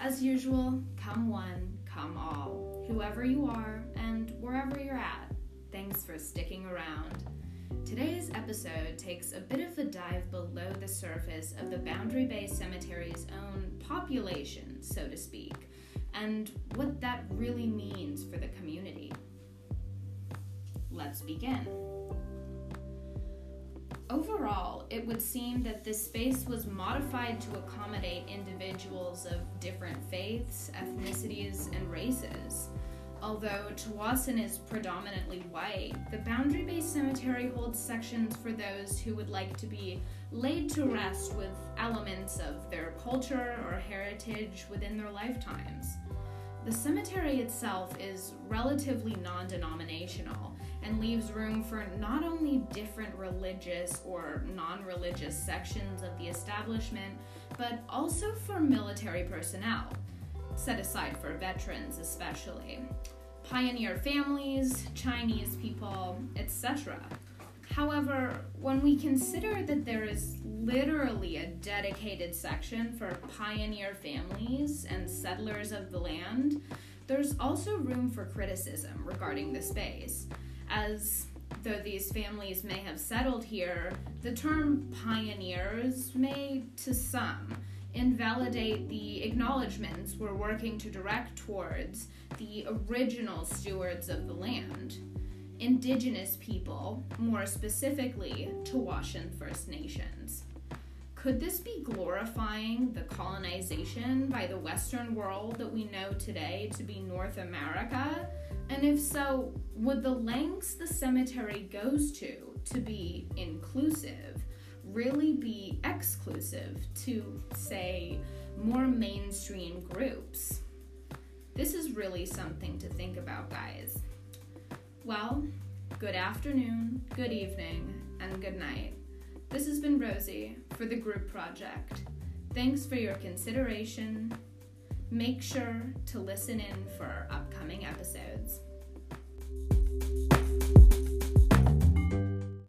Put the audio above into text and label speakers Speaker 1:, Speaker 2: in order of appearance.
Speaker 1: As usual, come one, come all, whoever you are and wherever you're at. Thanks for sticking around. Today's episode takes a bit of a dive below the surface of the Boundary Bay Cemetery's own population, so to speak, and what that really means for the community. Let's begin. Overall, it would seem that this space was modified to accommodate individuals of different faiths, ethnicities, and races. Although Tsawwassen is predominantly white, the Boundary Bay Cemetery holds sections for those who would like to be laid to rest with elements of their culture or heritage within their lifetimes. The cemetery itself is relatively non denominational and leaves room for not only different religious or non religious sections of the establishment, but also for military personnel, set aside for veterans especially, pioneer families, Chinese people, etc. However, when we consider that there is literally a dedicated section for pioneer families and settlers of the land, there's also room for criticism regarding the space as though these families may have settled here, the term pioneers may, to some, invalidate the acknowledgments we're working to direct towards the original stewards of the land, indigenous people, more specifically, to Tsawwassen First Nations. Could this be glorifying the colonization by the Western world that we know today to be North America? And if so, would the lengths the cemetery goes to to be inclusive really be exclusive to, say, more mainstream groups? This is really something to think about, guys. Well, good afternoon, good evening, and good night. This has been Rosie for the group project. Thanks for your consideration. Make sure to listen in for our upcoming episodes.